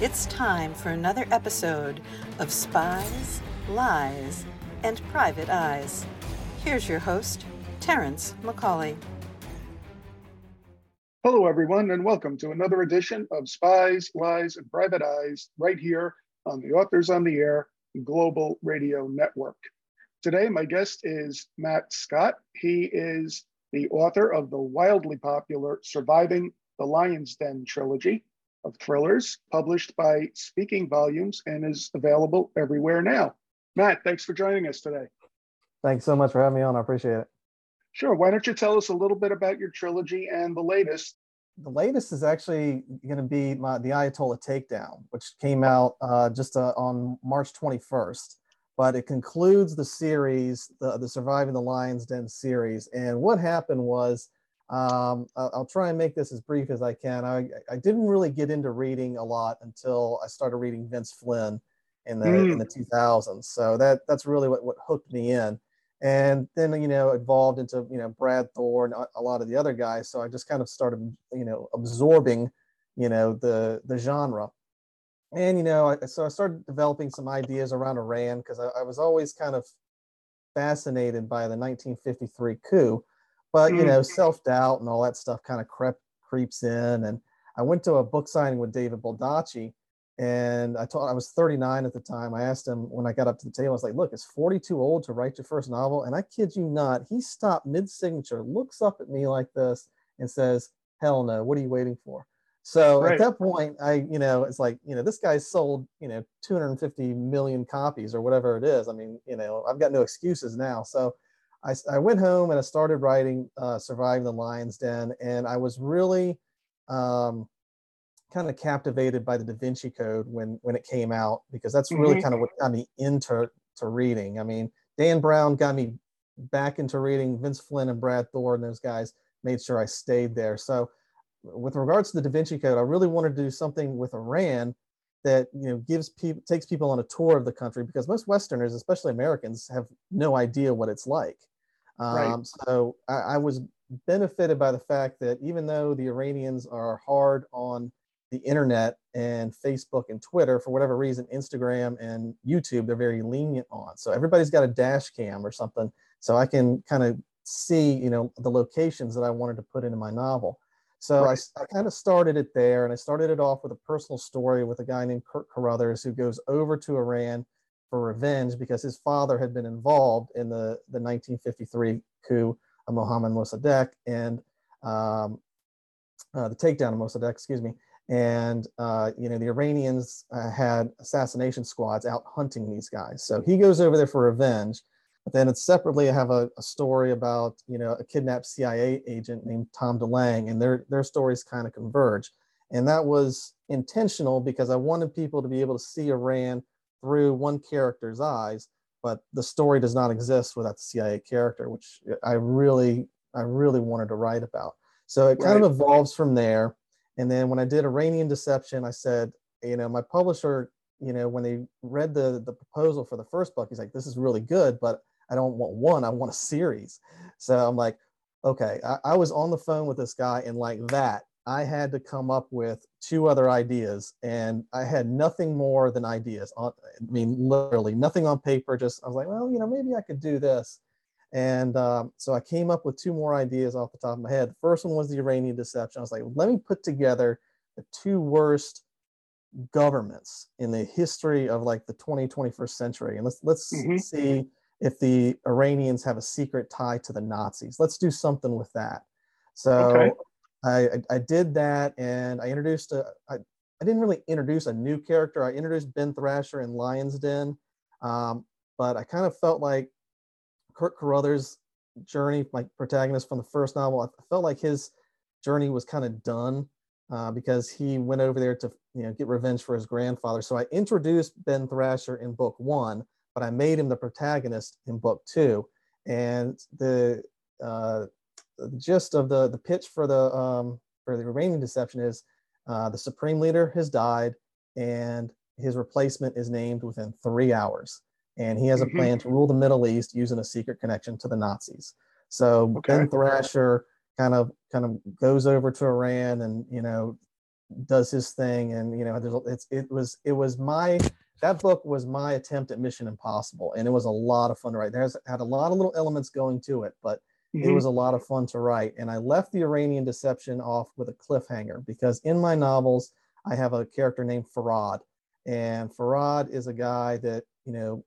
It's time for another episode of Spies, Lies, and Private Eyes. Here's your host, Terrence McCauley. Hello, everyone, and welcome to another edition of Spies, Lies, and Private Eyes right here on the Authors on the Air Global Radio Network. Today, my guest is Matt Scott. He is the author of the wildly popular Surviving the Lion's Den trilogy of thrillers published by Speaking Volumes and is available everywhere now. Matt, thanks for joining us today. Thanks so much for having me on. I appreciate it. Sure. Why don't you tell us a little bit about your trilogy and the latest? The latest is actually going to be my, the Ayatollah Takedown, which came out uh, just uh, on March 21st. But it concludes the series, the, the Surviving the Lion's Den series. And what happened was um, I'll, try and make this as brief as I can. I, I didn't really get into reading a lot until I started reading Vince Flynn in the mm. in the 2000s. So that that's really what, what hooked me in. And then you know evolved into you know Brad Thor, and a lot of the other guys. So I just kind of started you know absorbing you know the the genre. And you know I, so I started developing some ideas around Iran because I, I was always kind of fascinated by the 1953 coup but you know, mm. self doubt and all that stuff kind of crept creeps in. And I went to a book signing with David Baldacci, and I told I was 39 at the time. I asked him when I got up to the table, I was like, "Look, it's 40 too old to write your first novel?" And I kid you not, he stopped mid signature, looks up at me like this, and says, "Hell no! What are you waiting for?" So right. at that point, I, you know, it's like, you know, this guy's sold, you know, 250 million copies or whatever it is. I mean, you know, I've got no excuses now. So I, I went home and I started writing uh, Surviving the Lion's Den, and I was really um, kind of captivated by the Da Vinci Code when when it came out because that's really mm-hmm. kind of what got me into to reading. I mean, Dan Brown got me back into reading. Vince Flynn and Brad Thor and those guys made sure I stayed there. So, with regards to the Da Vinci Code, I really wanted to do something with Iran that you know gives people takes people on a tour of the country because most Westerners, especially Americans, have no idea what it's like. Um, right. So I, I, was benefited by the fact that even though the Iranians are hard on the internet and Facebook and Twitter, for whatever reason, Instagram and YouTube, they're very lenient on. So everybody's got a dash cam or something. So I can kind of see, you know, the locations that I wanted to put into my novel. So right. I, I kind of started it there and I started it off with a personal story with a guy named Kurt Carruthers who goes over to Iran for revenge because his father had been involved in the, the 1953 coup of Mohammad Mossadegh and um, uh, the takedown of Mossadegh, excuse me. And, uh, you know, the Iranians uh, had assassination squads out hunting these guys. So he goes over there for revenge. But then it's separately, I have a, a story about, you know, a kidnapped CIA agent named Tom DeLange, and their, their stories kind of converge. And that was intentional because I wanted people to be able to see Iran through one character's eyes, but the story does not exist without the CIA character, which I really, I really wanted to write about. So it kind right. of evolves from there. And then when I did Iranian Deception, I said, you know, my publisher, you know, when they read the the proposal for the first book, he's like, this is really good, but I don't want one, I want a series. So I'm like, okay, I, I was on the phone with this guy, and like that, I had to come up with two other ideas, and I had nothing more than ideas. On, I mean, literally nothing on paper. Just I was like, well, you know, maybe I could do this. And um, so I came up with two more ideas off the top of my head. The first one was the Iranian deception. I was like, let me put together the two worst governments in the history of like the 20, 21st century, and let's let's mm-hmm. see if the Iranians have a secret tie to the Nazis. Let's do something with that. So okay. I, I, did that and I introduced a, I, I didn't really introduce a new character. I introduced Ben Thrasher in Lion's Den, um, but I kind of felt like Kurt Carruthers' journey, my protagonist from the first novel, I felt like his journey was kind of done uh, because he went over there to you know get revenge for his grandfather. So I introduced Ben Thrasher in book one, but I made him the protagonist in book two, and the uh, the gist of the the pitch for the um, for the Iranian deception is uh, the supreme leader has died and his replacement is named within three hours, and he has a mm-hmm. plan to rule the Middle East using a secret connection to the Nazis. So okay. Ben Thrasher kind of kind of goes over to Iran and you know does his thing, and you know, there's it's it was it was my that book was my attempt at Mission Impossible, and it was a lot of fun to write. There's had a lot of little elements going to it, but mm-hmm. it was a lot of fun to write. And I left the Iranian Deception off with a cliffhanger because in my novels I have a character named Farad, and Farad is a guy that you know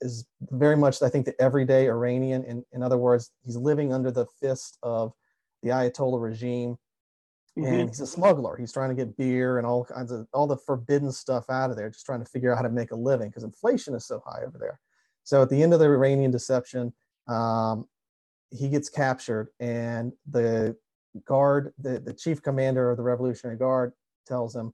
is very much I think the everyday Iranian. In in other words, he's living under the fist of the Ayatollah regime Mm-hmm. and he's a smuggler. He's trying to get beer and all kinds of all the forbidden stuff out of there, just trying to figure out how to make a living because inflation is so high over there. So at the end of the Iranian deception, um, he gets captured, and the guard, the, the chief commander of the Revolutionary Guard, tells him,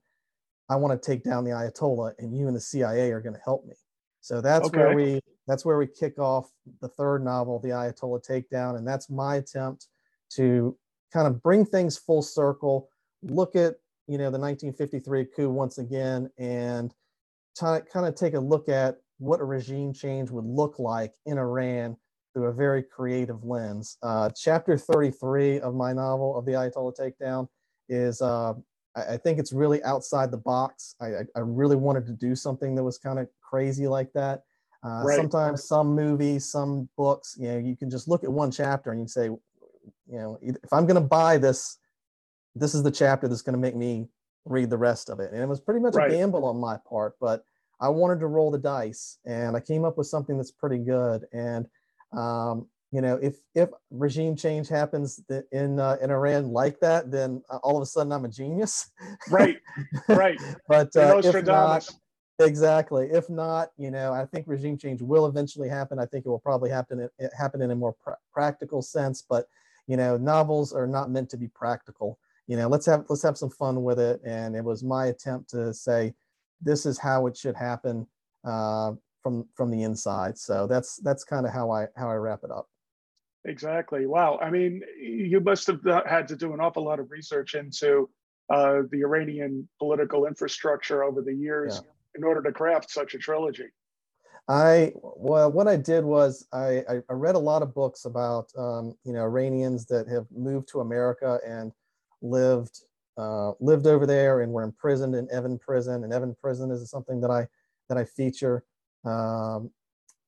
"I want to take down the Ayatollah, and you and the CIA are going to help me." So that's okay. where we that's where we kick off the third novel, The Ayatollah Takedown, and that's my attempt to kind of bring things full circle, look at you know the 1953 coup once again, and t- kind of take a look at what a regime change would look like in Iran through a very creative lens. Uh, chapter 33 of my novel of the Ayatollah Takedown is uh, I, I, think it's really outside the box. I, I, I really wanted to do something that was kind of crazy like that. Uh, right. Sometimes some movies, some books, you know, you can just look at one chapter and you say, you know, if I'm going to buy this, this is the chapter that's going to make me read the rest of it. And it was pretty much right. a gamble on my part, but I wanted to roll the dice and I came up with something that's pretty good. And, um, you know, if, if regime change happens in, uh, in Iran like that, then uh, all of a sudden I'm a genius. Right. Right. but uh, if not, exactly. If not, you know, I think regime change will eventually happen. I think it will probably happen, happen in a more pr- practical sense, but you know, novels are not meant to be practical. You know, let's have let's have some fun with it. And it was my attempt to say, this is how it should happen uh, from from the inside. So that's that's kind of how I how I wrap it up. Exactly. Wow. I mean, you must have had to do an awful lot of research into uh, the Iranian political infrastructure over the years yeah. in order to craft such a trilogy. I well, what I did was I, I read a lot of books about um, you know Iranians that have moved to America and lived uh, lived over there and were imprisoned in Evin Prison. And Evin Prison is something that I that I feature um,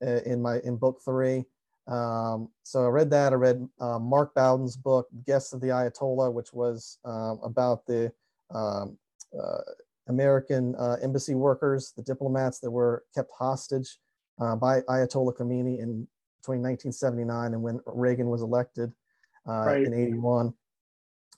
in my in book three. Um, so I read that. I read uh, Mark Bowden's book, Guests of the Ayatollah, which was uh, about the um, uh, American uh, embassy workers, the diplomats that were kept hostage uh, by Ayatollah Khomeini in between 1979 and when Reagan was elected uh, right. in 81.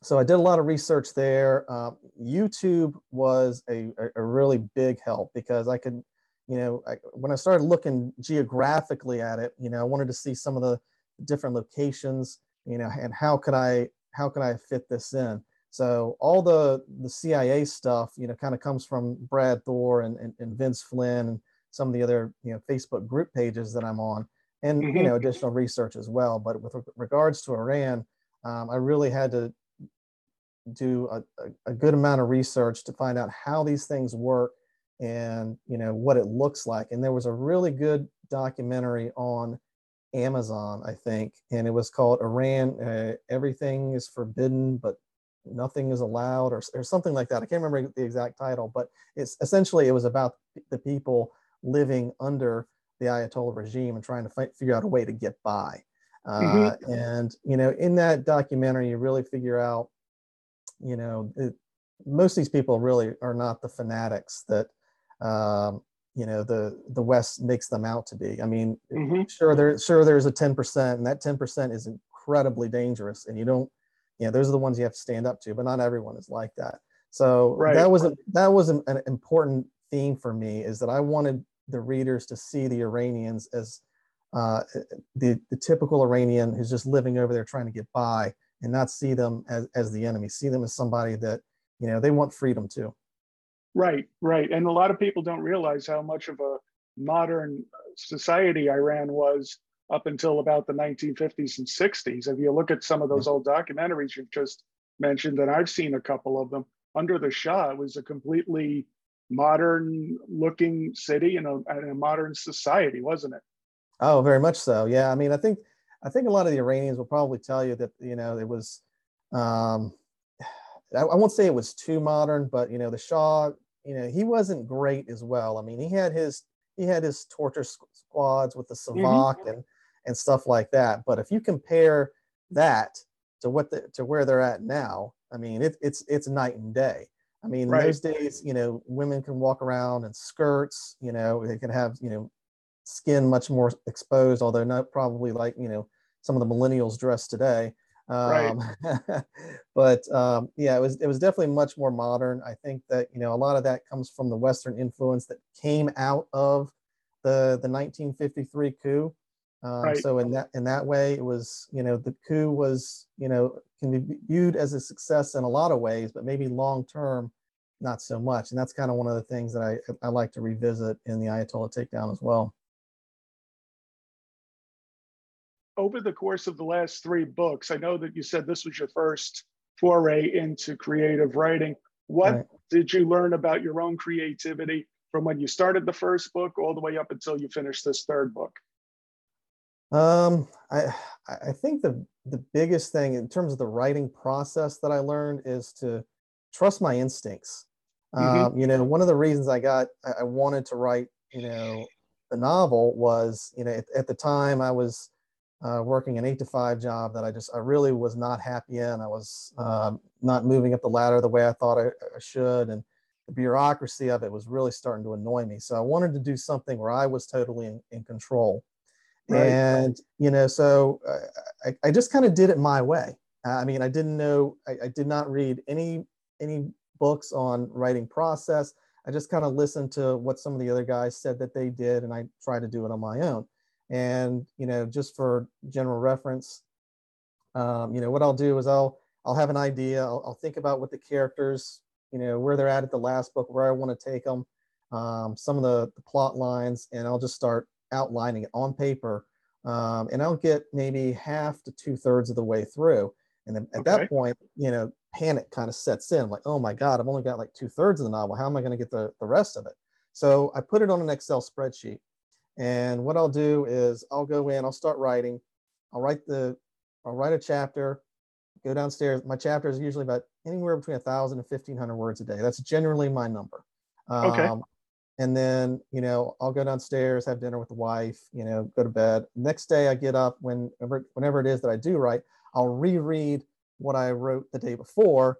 So I did a lot of research there. Uh, YouTube was a, a, really big help because I could, you know, I, when I started looking geographically at it, you know, I wanted to see some of the different locations, you know, and how could I how could I fit this in? So all the the CIA stuff, you know, kind of comes from Brad Thor and, and, and Vince Flynn and some of the other you know Facebook group pages that I'm on, and mm-hmm. you know additional research as well. But with regards to Iran, um, I really had to do a, a, a, good amount of research to find out how these things work and you know what it looks like. And there was a really good documentary on Amazon, I think, and it was called Iran. Uh, Everything is forbidden, but nothing is allowed, or, or something like that. I can't remember the exact title, but it's essentially it was about the people living under the Ayatollah regime and trying to fight, figure out a way to get by. Uh, mm-hmm. And you know, in that documentary, you really figure out, you know, it, most of these people really are not the fanatics that um, you know the the West makes them out to be. I mean, mm-hmm. sure there sure there's a ten percent, and that ten percent is incredibly dangerous, and you don't, you know, those are the ones you have to stand up to, but not everyone is like that. So right. that was a, that was an, an important theme for me is that I wanted the readers to see the Iranians as uh, the, the typical Iranian who's just living over there trying to get by and not see them as, as the enemy, see them as somebody that, you know, they want freedom too. Right, right. And a lot of people don't realize how much of a modern society Iran was up until about the 1950s and 60s. If you look at some of those old documentaries you've just mentioned, and I've seen a couple of them, under the Shah, it was a completely modern looking city and a, in a modern society, wasn't it? Oh, very much so. Yeah. I mean, I think, I think a lot of the Iranians will probably tell you that, you know, it was, um, I, won't say it was too modern, but you know, the Shah, you know, he wasn't great as well. I mean, he had his he had his torture squads with the Savak mm-hmm. and and stuff like that. But if you compare that to what the to where they're at now, I mean, it, it's it's night and day. I mean, right. in those days, you know, women can walk around in skirts. You know, they can have you know skin much more exposed, although not probably like you know some of the millennials dress today. Um, right. but um, yeah, it was it was definitely much more modern. I think that you know a lot of that comes from the Western influence that came out of the the 1953 coup. Um, right. So in that in that way, it was you know the coup was you know can be viewed as a success in a lot of ways, but maybe long term, not so much. And that's kind of one of the things that I I like to revisit in the Ayatollah takedown as well. Over the course of the last three books, I know that you said this was your first foray into creative writing. What right. did you learn about your own creativity from when you started the first book all the way up until you finished this third book? Um, I I think the the biggest thing in terms of the writing process that I learned is to trust my instincts. Mm-hmm. Um, you know, one of the reasons I got I wanted to write, you know, the novel was, you know, at, at the time I was uh, working an eight to five job that I just I really was not happy in. I was um, not moving up the ladder the way I thought I, I should, and the bureaucracy of it was really starting to annoy me. So I wanted to do something where I was totally in, in control. Right. And, you know, so uh, I, I just kind of did it my way. I mean, I didn't know, I, I did not read any, any books on writing process. I just kind of listened to what some of the other guys said that they did, and I tried to do it on my own. And, you know, just for general reference, um, you know, what I'll do is I'll, I'll have an idea. I'll, I'll, think about what the characters, you know, where they're at at the last book, where I want to take them, um, some of the, the plot lines, and I'll just start outlining it on paper. Um, and I'll get maybe half to two thirds of the way through. And then at okay. that point, you know, panic kind of sets in like, oh my God, I've only got like two thirds of the novel. How am I going to get the, the rest of it? So I put it on an Excel spreadsheet. And what I'll do is I'll go in, I'll start writing. I'll write the, I'll write a chapter, go downstairs. My chapter is usually about anywhere between a thousand and 1500 words a day. That's generally my number. Um, okay and then you know i'll go downstairs have dinner with the wife you know go to bed next day i get up whenever whenever it is that i do write i'll reread what i wrote the day before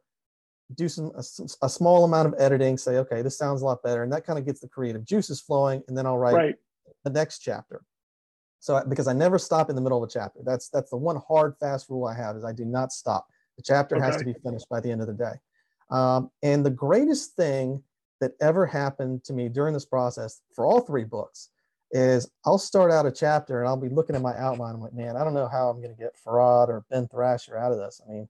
do some a, a small amount of editing say okay this sounds a lot better and that kind of gets the creative juices flowing and then i'll write right. The next chapter so because i never stop in the middle of a chapter that's that's the one hard fast rule i have is i do not stop the chapter okay. has to be finished by the end of the day um, and the greatest thing that ever happened to me during this process for all three books is I'll start out a chapter and I'll be looking at my outline. I'm like, man, I don't know how I'm going to get Farad or Ben Thrasher out of this. I mean,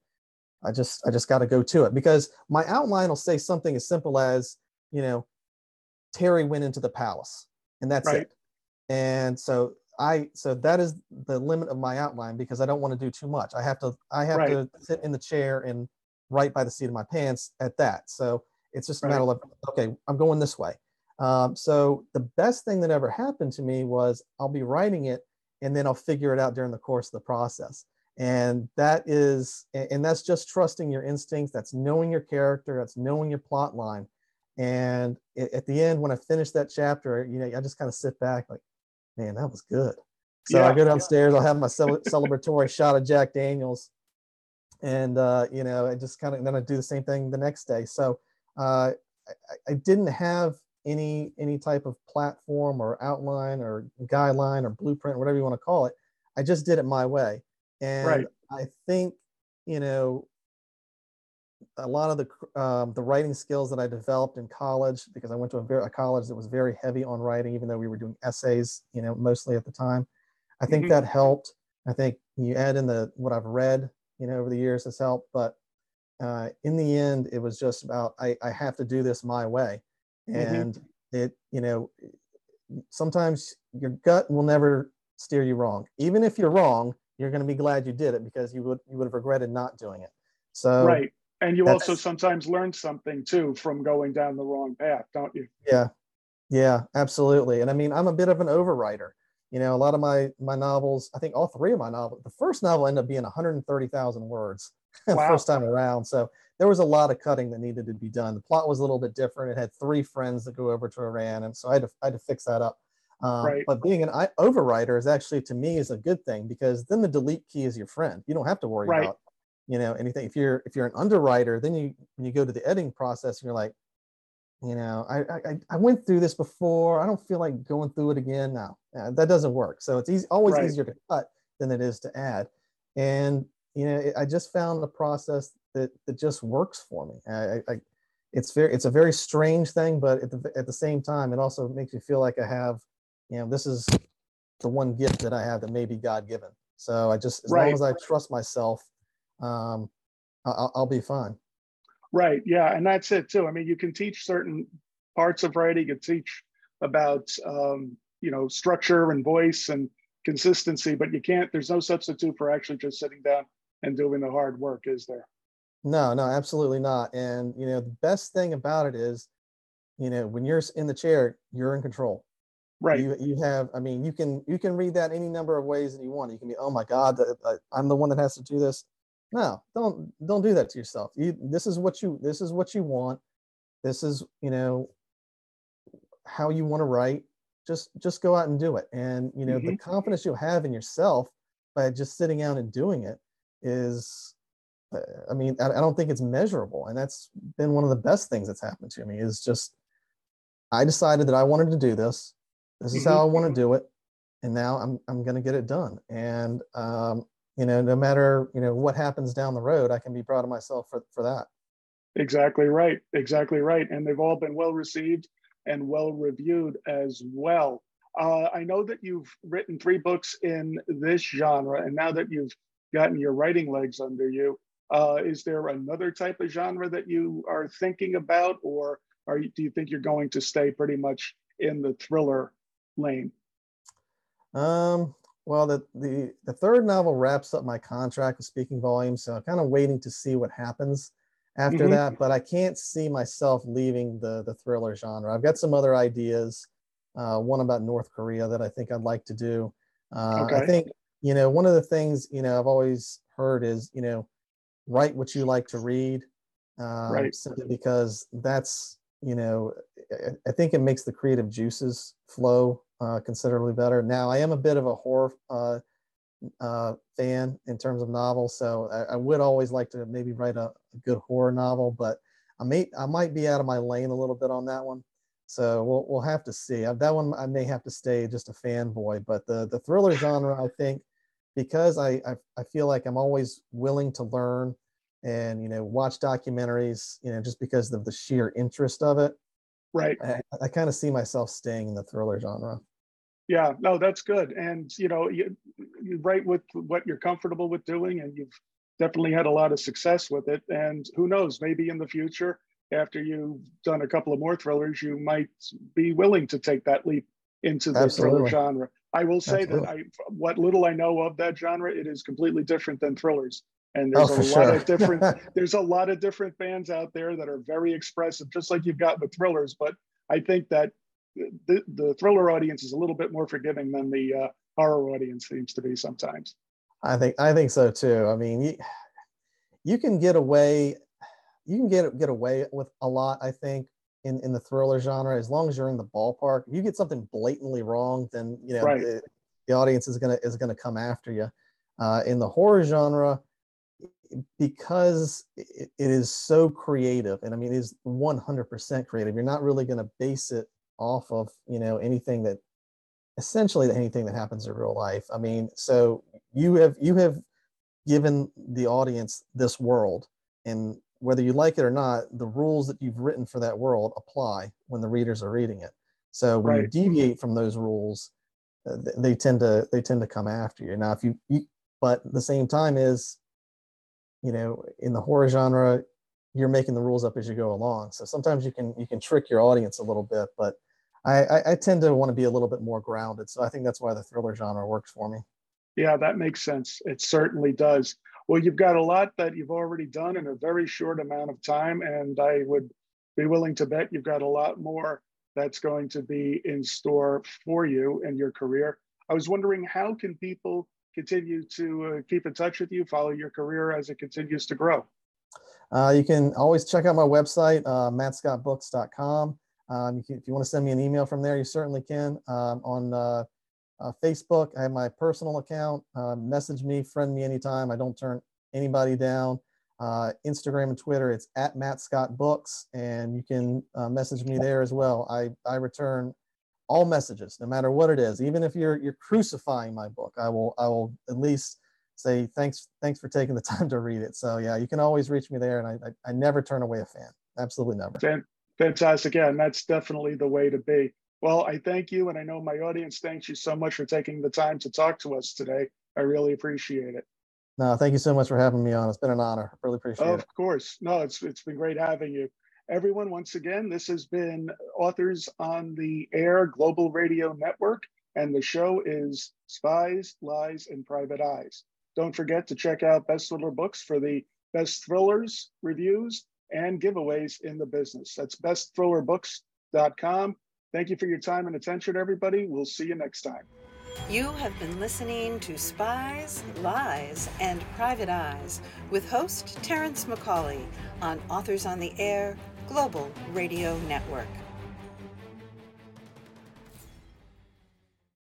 I just I just got to go to it because my outline will say something as simple as, you know, Terry went into the palace and that's right. it. And so I so that is the limit of my outline because I don't want to do too much. I have to I have right. to sit in the chair and write by the seat of my pants at that. So it's just a matter of, okay, I'm going this way. Um, so the best thing that ever happened to me was I'll be writing it and then I'll figure it out during the course of the process. And that is, and that's just trusting your instincts. That's knowing your character. That's knowing your plot line. And at the end, when I finish that chapter, you know, I just kind of sit back like, man, that was good. So yeah, I go downstairs, yeah. I'll have my celebratory shot of Jack Daniels. And, uh, you know, I just kind of, then I do the same thing the next day. So uh, I, I, didn't have any any type of platform or outline or guideline or blueprint, whatever you want to call it. I just did it my way, and right. I think you know a lot of the um, the writing skills that I developed in college because I went to a, very, a college that was very heavy on writing, even though we were doing essays, you know, mostly at the time. I think mm-hmm. that helped. I think you add in the what I've read, you know, over the years has helped. But uh, in the end, it was just about I, I have to do this my way, mm-hmm. and mm-hmm. it you know sometimes your gut will never steer you wrong. Even if you're wrong, you're going to be glad you did it because you would you would have regretted not doing it. So right, and you also sometimes learn something too from going down the wrong path, don't you? Yeah, yeah, absolutely. And I mean, I'm a bit of an overwriter. You know, a lot of my my novels, I think all three of my novels, the first novel ended up being 130,000 words Wow. first time around. So there was a lot of cutting that needed to be done. The plot was a little bit different. It had three friends that go over to Iran, and so I had to, I had to fix that up. Um, Right. But being an overwriter is actually to me is a good thing because then the delete key is your friend. You don't have to worry Right. about you know anything. If you're if you're an underwriter, then you when you go to the editing process, and you're like, you know, I I, I went through this before. I don't feel like going through it again. No, uh, that doesn't work. So it's easy, always Right. easier to cut than it is to add. And you know, it, I just found a process that that just works for me. I, I, I it's very it's a very strange thing, but at the at the same time, it also makes me feel like I have, you know, this is the one gift that I have that may be God given. So I just as Right. long as I trust myself, um, I'll, I'll be fine. Right. Yeah. And that's it too. I mean, you can teach certain parts of writing, you can teach about, um, you know, structure and voice and consistency, but you can't, there's no substitute for actually just sitting down and doing the hard work, is there? No, no, absolutely not. And you know, the best thing about it is, you know, when you're in the chair, you're in control. Right. You you have, I mean, you can you can read that any number of ways that you want. You can be, oh my God, I'm the one that has to do this. No, don't don't do that to yourself. You this is what you this is what you want. This is you know how you want to write. Just just go out and do it. And you know the confidence you'll have in yourself by just sitting out and doing it is uh, I mean, I, I don't think it's measurable, and that's been one of the best things that's happened to me. Is just I decided that I wanted to do this. This is how I want to do it, and now I'm I'm going to get it done. And um, you know, no matter you know what happens down the road, I can be proud of myself for for that. Exactly right. Exactly right. And they've all been well received and well reviewed as well. Uh, I know that you've written three books in this genre, and now that you've gotten your writing legs under you, uh, is there another type of genre that you are thinking about, or are you, do you think you're going to stay pretty much in the thriller lane? Um, well, the, the the third novel wraps up my contract with Speaking Volumes, so I'm kind of waiting to see what happens after Mhm. that. But I can't see myself leaving the the thriller genre. I've got some other ideas. Uh, one about North Korea that I think I'd like to do. Uh, I think you know one of the things you know I've always heard is you know write what you like to read, um, Right. simply because that's you know I- I think it makes the creative juices flow uh, considerably better. Now, I am a bit of a horror uh, uh, fan in terms of novels, so I, I would always like to maybe write a, a good horror novel, but I may I might be out of my lane a little bit on that one. So we'll we'll have to see. Uh, That one I may have to stay just a fanboy, but the the thriller genre, I think, because I, I I feel like I'm always willing to learn and you know watch documentaries, you know, just because of the sheer interest of it. Right. I, I kind of see myself staying in the thriller genre. Yeah, no, that's good. And you know, you, you write with what you're comfortable with doing, and you've definitely had a lot of success with it. And who knows, maybe in the future, after you've done a couple of more thrillers, you might be willing to take that leap into the thriller genre. I will say Absolutely. that I, what little I know of that genre, it is completely different than thrillers. And Oh, there's for a lot sure. of different there's a lot of different fans out there that are very expressive, just like you've got with thrillers. But I think that the, the thriller audience is a little bit more forgiving than the uh, horror audience seems to be sometimes. I think I think so too. I mean, you, you can get away, you can get get away with a lot. I think in in the thriller genre, as long as you're in the ballpark. If you get something blatantly wrong, then you know Right. the, the audience is gonna is gonna come after you. Uh, in the horror genre, because it, it is so creative, and I mean, it is 100% creative. You're not really gonna base it off of you know anything that essentially anything that happens in real life. I mean, so you have you have given the audience this world, and whether you like it or not, the rules that you've written for that world apply when the readers are reading it. So when you deviate from those rules, uh, they tend to they tend to come after you. Now, if you, you but the same time is, you know, in the horror genre, you're making the rules up as you go along. So sometimes you can you can trick your audience a little bit, but I, I, I tend to want to be a little bit more grounded. So I think that's why the thriller genre works for me. Yeah, that makes sense. It certainly does. Well, you've got a lot that you've already done in a very short amount of time, and I would be willing to bet you've got a lot more that's going to be in store for you in your career. I was wondering how can people continue to uh, keep in touch with you, follow your career as it continues to grow? Uh, you can always check out my website, uh, mattscottbooks.com. Um, you can, if you want to send me an email from there, you certainly can. Um, on uh, uh, Facebook, I have my personal account. Uh, message me, friend me anytime. I don't turn anybody down. Uh, Instagram and Twitter, it's at Matt Scott Books, and you can uh, message me there as well. I, I return all messages, no matter what it is. Even if you're you're crucifying my book, I will I will at least say thanks thanks for taking the time to read it. So yeah, you can always reach me there, and I I, I never turn away a fan. Absolutely never. Fantastic. Yeah, and that's definitely the way to be. Well, I thank you, and I know my audience thanks you so much for taking the time to talk to us today. I really appreciate it. No, thank you so much for having me on. It's been an honor. Really appreciate of it. Of course. No, it's it's been great having you. Everyone, once again, this has been Authors on the Air Global Radio Network, and the show is Spies, Lies, and Private Eyes. Don't forget to check out Best Thriller Books for the best thrillers, reviews, and giveaways in the business. That's bestthrillerbooks.com. Thank you for your time and attention, everybody. We'll see you next time. You have been listening to Spies, Lies, and Private Eyes with host Terrence McCauley on Authors on the Air Global Radio Network.